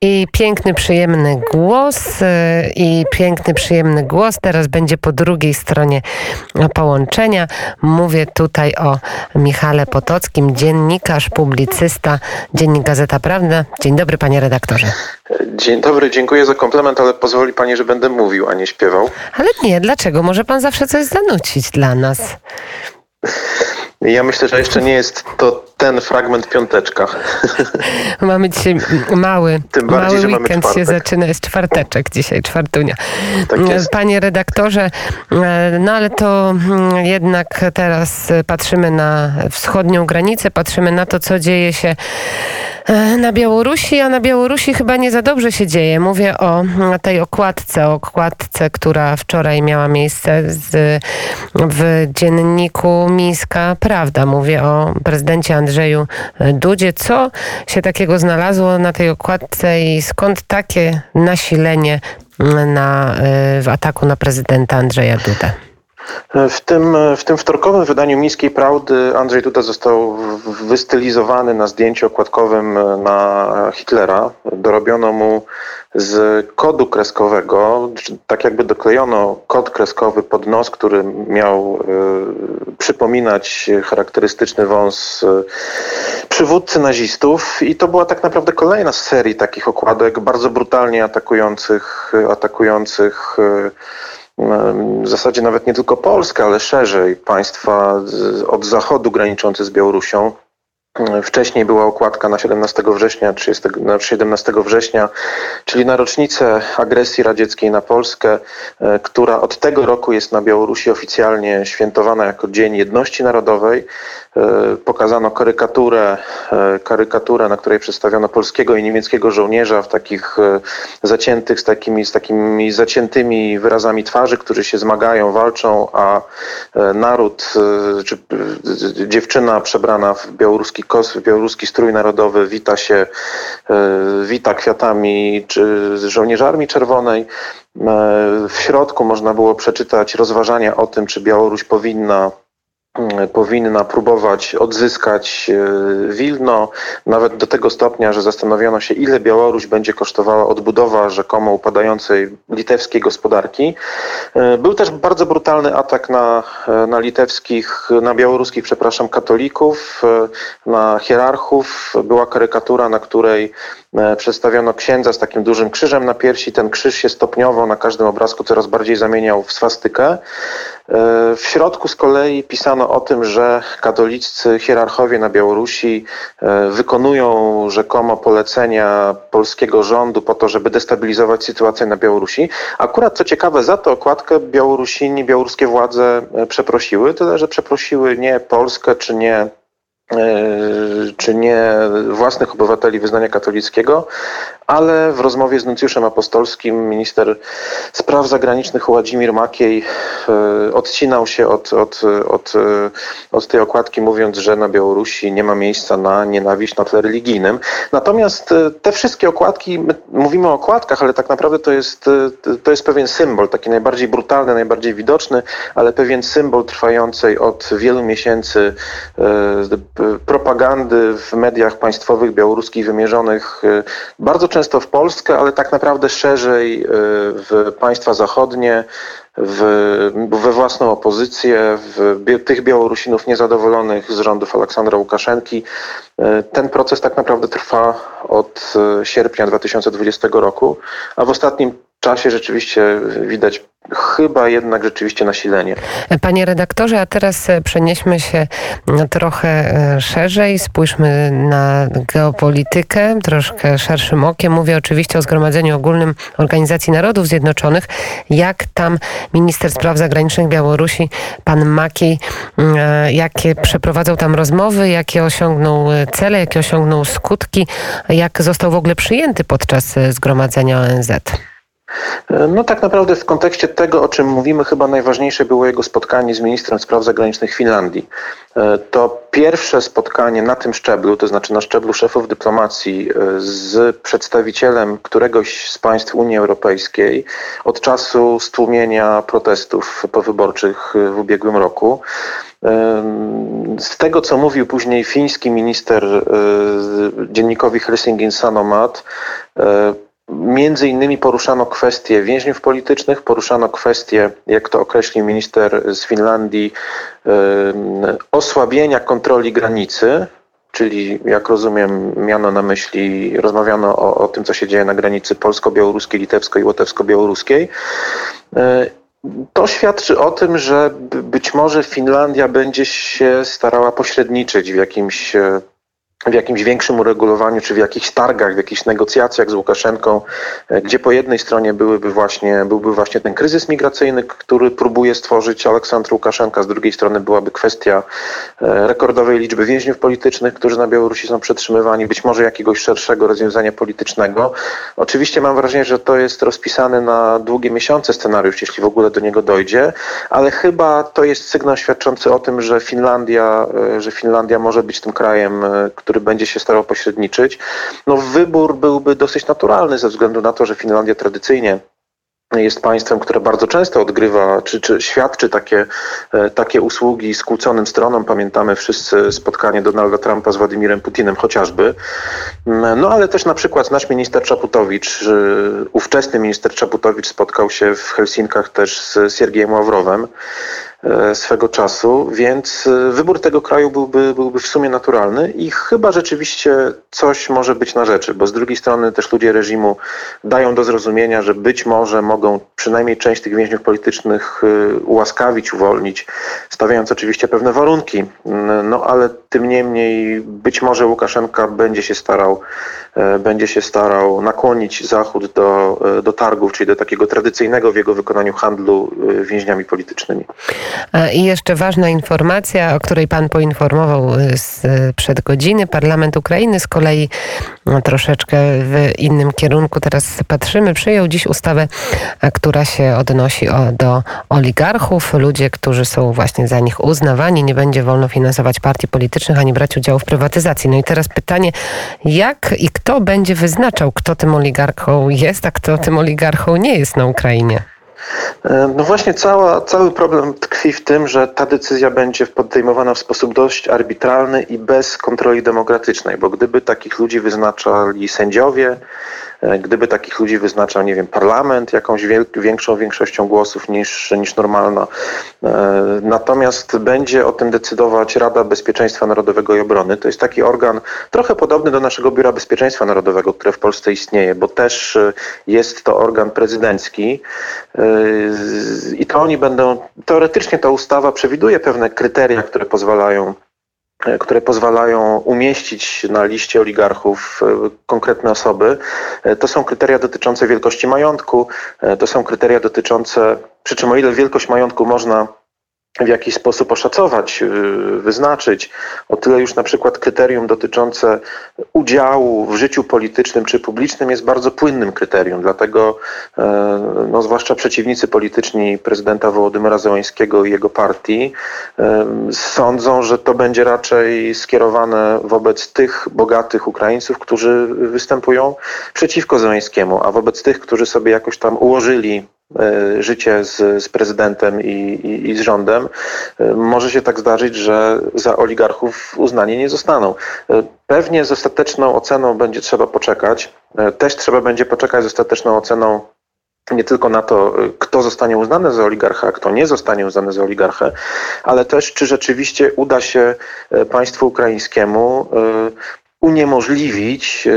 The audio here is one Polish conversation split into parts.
I piękny, przyjemny głos. Y, I piękny, przyjemny głos teraz będzie po drugiej stronie połączenia. Mówię tutaj o Michale Potockim, dziennikarz, publicysta, dziennik Gazeta Prawna. Dzień dobry, panie redaktorze. Dzień dobry, dziękuję za komplement, ale pozwoli pani, że będę mówił, a nie śpiewał. Ale nie, dlaczego? Może pan zawsze coś zanucić dla nas. Ja myślę, że jeszcze nie jest to ten fragment piąteczka. Mamy dzisiaj mały, Tym bardziej, mały weekend się zaczyna, jest czwarteczek dzisiaj, czwartunia. Tak jest. Panie redaktorze, e, no ale to mm, jednak teraz patrzymy na wschodnią granicę, patrzymy na to, co dzieje się e, na Białorusi, a na Białorusi chyba nie za dobrze się dzieje. Mówię o tej okładce, o okładce, która wczoraj miała miejsce z, w dzienniku Mińska Prawda. Mówię o prezydencie Andrzeju Dudzie. Co się takiego znalazło na tej okładce i skąd takie nasilenie na, w ataku na prezydenta Andrzeja Dudę? W tym, w tym wtorkowym wydaniu Miejskiej Prawdy Andrzej Duda został wystylizowany na zdjęciu okładkowym na Hitlera. Dorobiono mu z kodu kreskowego, tak jakby doklejono kod kreskowy pod nos, który miał y, przypominać charakterystyczny wąs y, przywódcy nazistów i to była tak naprawdę kolejna z serii takich okładek bardzo brutalnie atakujących, atakujących y, w zasadzie nawet nie tylko Polskę, ale szerzej państwa od zachodu graniczące z Białorusią. Wcześniej była okładka na 17 września, 30, na 17 września, czyli na rocznicę agresji radzieckiej na Polskę, e, która od tego roku jest na Białorusi oficjalnie świętowana jako Dzień Jedności Narodowej. E, pokazano karykaturę, e, karykaturę, na której przedstawiono polskiego i niemieckiego żołnierza w takich zaciętych, z takimi, z takimi zaciętymi wyrazami twarzy, którzy się zmagają, walczą, a naród, czy dziewczyna przebrana w białoruski kos, białoruski strój narodowy wita się, e, wita kwiatami czy żołnierzy Armii Czerwonej. E, w środku można było przeczytać rozważania o tym, czy Białoruś powinna powinna próbować odzyskać e, Wilno, nawet do tego stopnia, że zastanowiono się, ile Białoruś będzie kosztowała odbudowa rzekomo upadającej litewskiej gospodarki. E, był też bardzo brutalny atak na, e, na litewskich, na białoruskich, przepraszam, katolików, na hierarchów. Była karykatura, na której przedstawiono księdza z takim dużym krzyżem na piersi. Ten krzyż się stopniowo na każdym obrazku coraz bardziej zamieniał w swastykę. W środku z kolei pisano o tym, że katoliccy hierarchowie na Białorusi e, wykonują rzekomo polecenia polskiego rządu po to, żeby destabilizować sytuację na Białorusi. Akurat co ciekawe, za tę okładkę Białorusini, białoruskie władze e, przeprosiły, tyle że przeprosiły nie Polskę czy nie E, czy nie własnych obywateli wyznania katolickiego, ale w rozmowie z nuncjuszem apostolskim minister spraw zagranicznych Władimir Makiej e, odcinał się od, od, od, od tej okładki, mówiąc, że na Białorusi nie ma miejsca na nienawiść na tle religijnym. Natomiast e, te wszystkie okładki, my mówimy o okładkach, ale tak naprawdę to jest, to jest pewien symbol, taki najbardziej brutalny, najbardziej widoczny, ale pewien symbol trwającej od wielu miesięcy propagandy w mediach państwowych białoruskich wymierzonych y, bardzo często w Polskę, ale tak naprawdę szerzej y, w państwa zachodnie, w, we własną opozycję, w tych Białorusinów niezadowolonych z rządów Aleksandra Łukaszenki. Y, ten proces tak naprawdę trwa od sierpnia 2020 roku, a w ostatnim czasie rzeczywiście widać chyba jednak rzeczywiście nasilenie. Panie redaktorze, a teraz e, przenieśmy się trochę e, szerzej, spójrzmy na geopolitykę troszkę szerszym okiem. Mówię oczywiście o Zgromadzeniu Ogólnym Organizacji Narodów Zjednoczonych. Jak tam minister spraw zagranicznych Białorusi, pan Makiej, e, jakie przeprowadzał tam rozmowy, jakie osiągnął cele, jakie osiągnął skutki, jak został w ogóle przyjęty podczas Zgromadzenia ONZ? No tak naprawdę w kontekście tego, o czym mówimy, chyba najważniejsze było jego spotkanie z ministrem spraw zagranicznych Finlandii. E, to pierwsze spotkanie na tym szczeblu, to znaczy na szczeblu szefów dyplomacji e, z przedstawicielem któregoś z państw Unii Europejskiej od czasu stłumienia protestów powyborczych w ubiegłym roku. E, z tego, co mówił później fiński minister dziennikowi Helsingin Sanomat, Między innymi poruszano kwestie więźniów politycznych, poruszano kwestie, jak to określił minister z Finlandii, osłabienia kontroli granicy, czyli jak rozumiem miano na myśli, rozmawiano o, o tym, co się dzieje na granicy polsko-białoruskiej, litewsko i łotewsko-białoruskiej. E, to świadczy o tym, że być może Finlandia będzie się starała pośredniczyć w jakimś e, w jakimś większym uregulowaniu, czy w jakichś targach, w jakichś negocjacjach z Łukaszenką, e, gdzie po jednej stronie byłyby właśnie, byłby właśnie ten kryzys migracyjny, który próbuje stworzyć Aleksandr Łukaszenka, z drugiej strony byłaby kwestia e, rekordowej liczby więźniów politycznych, którzy na Białorusi są przetrzymywani, być może jakiegoś szerszego rozwiązania politycznego. Oczywiście mam wrażenie, że to jest rozpisany na długie miesiące scenariusz, jeśli w ogóle do niego dojdzie, ale chyba to jest sygnał świadczący o tym, że Finlandia, e, że Finlandia może być tym krajem, który będzie się starał pośredniczyć, no wybór byłby dosyć naturalny ze względu na to, że Finlandia tradycyjnie jest państwem, które bardzo często odgrywa, czy, czy świadczy takie, e, takie usługi skłóconym stronom. Pamiętamy wszyscy spotkanie Donalda Trumpa z Władimirem Putinem chociażby. Mm, no ale też na przykład nasz minister Czaputowicz, e, ówczesny minister Czaputowicz spotkał się w Helsinkach też z Siergiejem Ławrowem. E, swego czasu, więc e, wybór tego kraju byłby, byłby w sumie naturalny i chyba rzeczywiście coś może być na rzeczy, bo z drugiej strony też ludzie reżimu dają do zrozumienia, że być może mogą przynajmniej część tych więźniów politycznych e, ułaskawić, uwolnić, stawiając oczywiście pewne warunki. No ale tym niemniej być może Łukaszenka będzie się starał, będzie się starał nakłonić Zachód do, do targów, czyli do takiego tradycyjnego w jego wykonaniu handlu więźniami politycznymi. I jeszcze ważna informacja, o której pan poinformował y, przed godziny. Parlament Ukrainy z kolei no, troszeczkę w innym kierunku teraz patrzymy. Przyjął dziś ustawę, która się odnosi o, do oligarchów. Ludzie, którzy są właśnie za nich uznawani, nie będzie wolno finansować partii politycznych ani brać udziału w prywatyzacji. No i teraz pytanie, jak i kto będzie wyznaczał, kto tym oligarchą jest, a kto tym oligarchą nie jest na Ukrainie? E, no właśnie cała, cały problem tkwi w tym, że ta decyzja będzie podejmowana w sposób dość arbitralny i bez kontroli demokratycznej, bo gdyby takich ludzi wyznaczali sędziowie, gdyby takich ludzi wyznaczał, nie wiem, parlament jakąś większą większością głosów niż, niż normalna. E, natomiast będzie o tym decydować Rada Bezpieczeństwa Narodowego i Obrony. To jest taki organ trochę podobny do naszego Biura Bezpieczeństwa Narodowego, które w Polsce istnieje, bo też e, jest to organ prezydencki i to oni będą, teoretycznie ta ustawa przewiduje pewne kryteria, które pozwalają E, które pozwalają umieścić na liście oligarchów e, konkretne osoby. E, to są kryteria dotyczące wielkości majątku, to są kryteria dotyczące, przy czym o ile wielkość majątku można w jakiś sposób oszacować, y, wyznaczyć. O tyle już na przykład kryterium dotyczące udziału w życiu politycznym czy publicznym jest bardzo płynnym kryterium. Dlatego e, no, zwłaszcza przeciwnicy polityczni prezydenta Wołodymyra Zełańskiego i jego partii e, sądzą, że to będzie raczej skierowane wobec tych bogatych Ukraińców, którzy występują przeciwko Zełańskiemu, a wobec tych, którzy sobie jakoś tam ułożyli życie z, z prezydentem i, i, i, z rządem, e, może się tak zdarzyć, że za oligarchów uznani nie zostaną. E, pewnie z ostateczną oceną będzie trzeba poczekać. Też trzeba będzie poczekać z ostateczną oceną nie tylko na to, kto zostanie uznany za oligarchę, a kto nie zostanie uznany za oligarchę, ale też czy rzeczywiście uda się państwu ukraińskiemu uniemożliwić,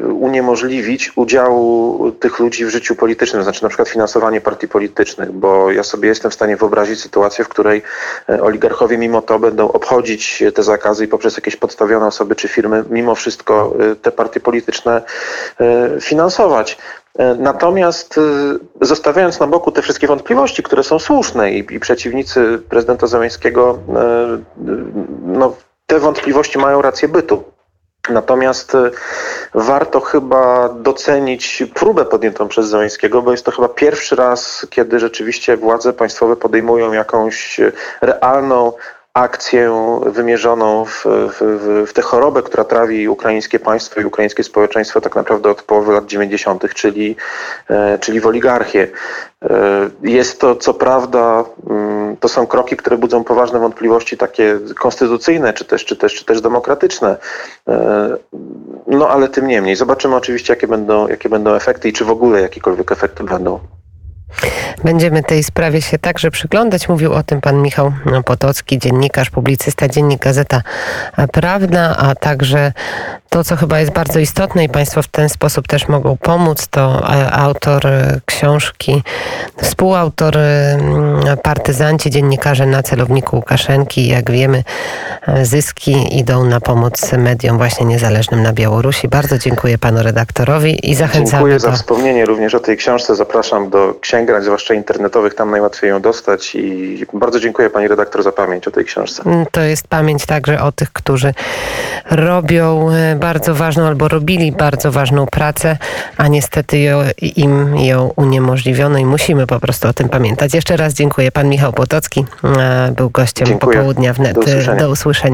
e, uniemożliwić udziału tych ludzi w życiu politycznym, znaczy na przykład finansowanie partii politycznych, bo ja sobie jestem w stanie wyobrazić sytuację, w której e, oligarchowie mimo to będą obchodzić te zakazy i poprzez jakieś podstawione osoby czy firmy mimo wszystko e, te partie polityczne finansować. Natomiast zostawiając na boku te wszystkie wątpliwości, które są słuszne i, i przeciwnicy prezydenta Zeleńskiego no, te wątpliwości mają rację bytu. Natomiast e, warto chyba docenić próbę podjętą przez Zeleńskiego, bo jest to chyba pierwszy raz, kiedy rzeczywiście władze państwowe podejmują jakąś realną akcję wymierzoną w, w, w tę chorobę, która trawi ukraińskie państwo i ukraińskie społeczeństwo tak naprawdę od połowy lat 90., czyli, e, czyli w oligarchię. E, jest to co prawda, mm, to są kroki, które budzą poważne wątpliwości takie konstytucyjne, czy też, czy też, czy też demokratyczne. E, no ale tym niemniej. Zobaczymy oczywiście, jakie będą, jakie będą efekty i czy w ogóle jakiekolwiek efekty będą. Będziemy tej sprawie się także przyglądać. Mówił o tym pan Michał Potocki, dziennikarz, publicysta, dziennik Gazeta Prawna, a także to, co chyba jest bardzo istotne i państwo w ten sposób też mogą pomóc, to autor książki, współautor mm, partyzanci, dziennikarze na celowniku Łukaszenki. Jak wiemy, zyski idą na pomoc mediom właśnie niezależnym na Białorusi. Bardzo dziękuję panu redaktorowi i zachęcam. Dziękuję do... za wspomnienie również o tej książce. Zapraszam do księgi księgarni, zwłaszcza internetowych, tam najłatwiej ją dostać i bardzo dziękuję pani redaktor za pamięć o tej książce. Mm, to jest pamięć także o tych, którzy robią e, bardzo ważną albo robili bardzo ważną pracę, a niestety im ją uniemożliwiono i musimy po prostu o tym pamiętać. Jeszcze raz dziękuję. Pan Michał Potocki e, był gościem dziękuję. popołudnia wnet. Do usłyszenia. Do usłyszenia.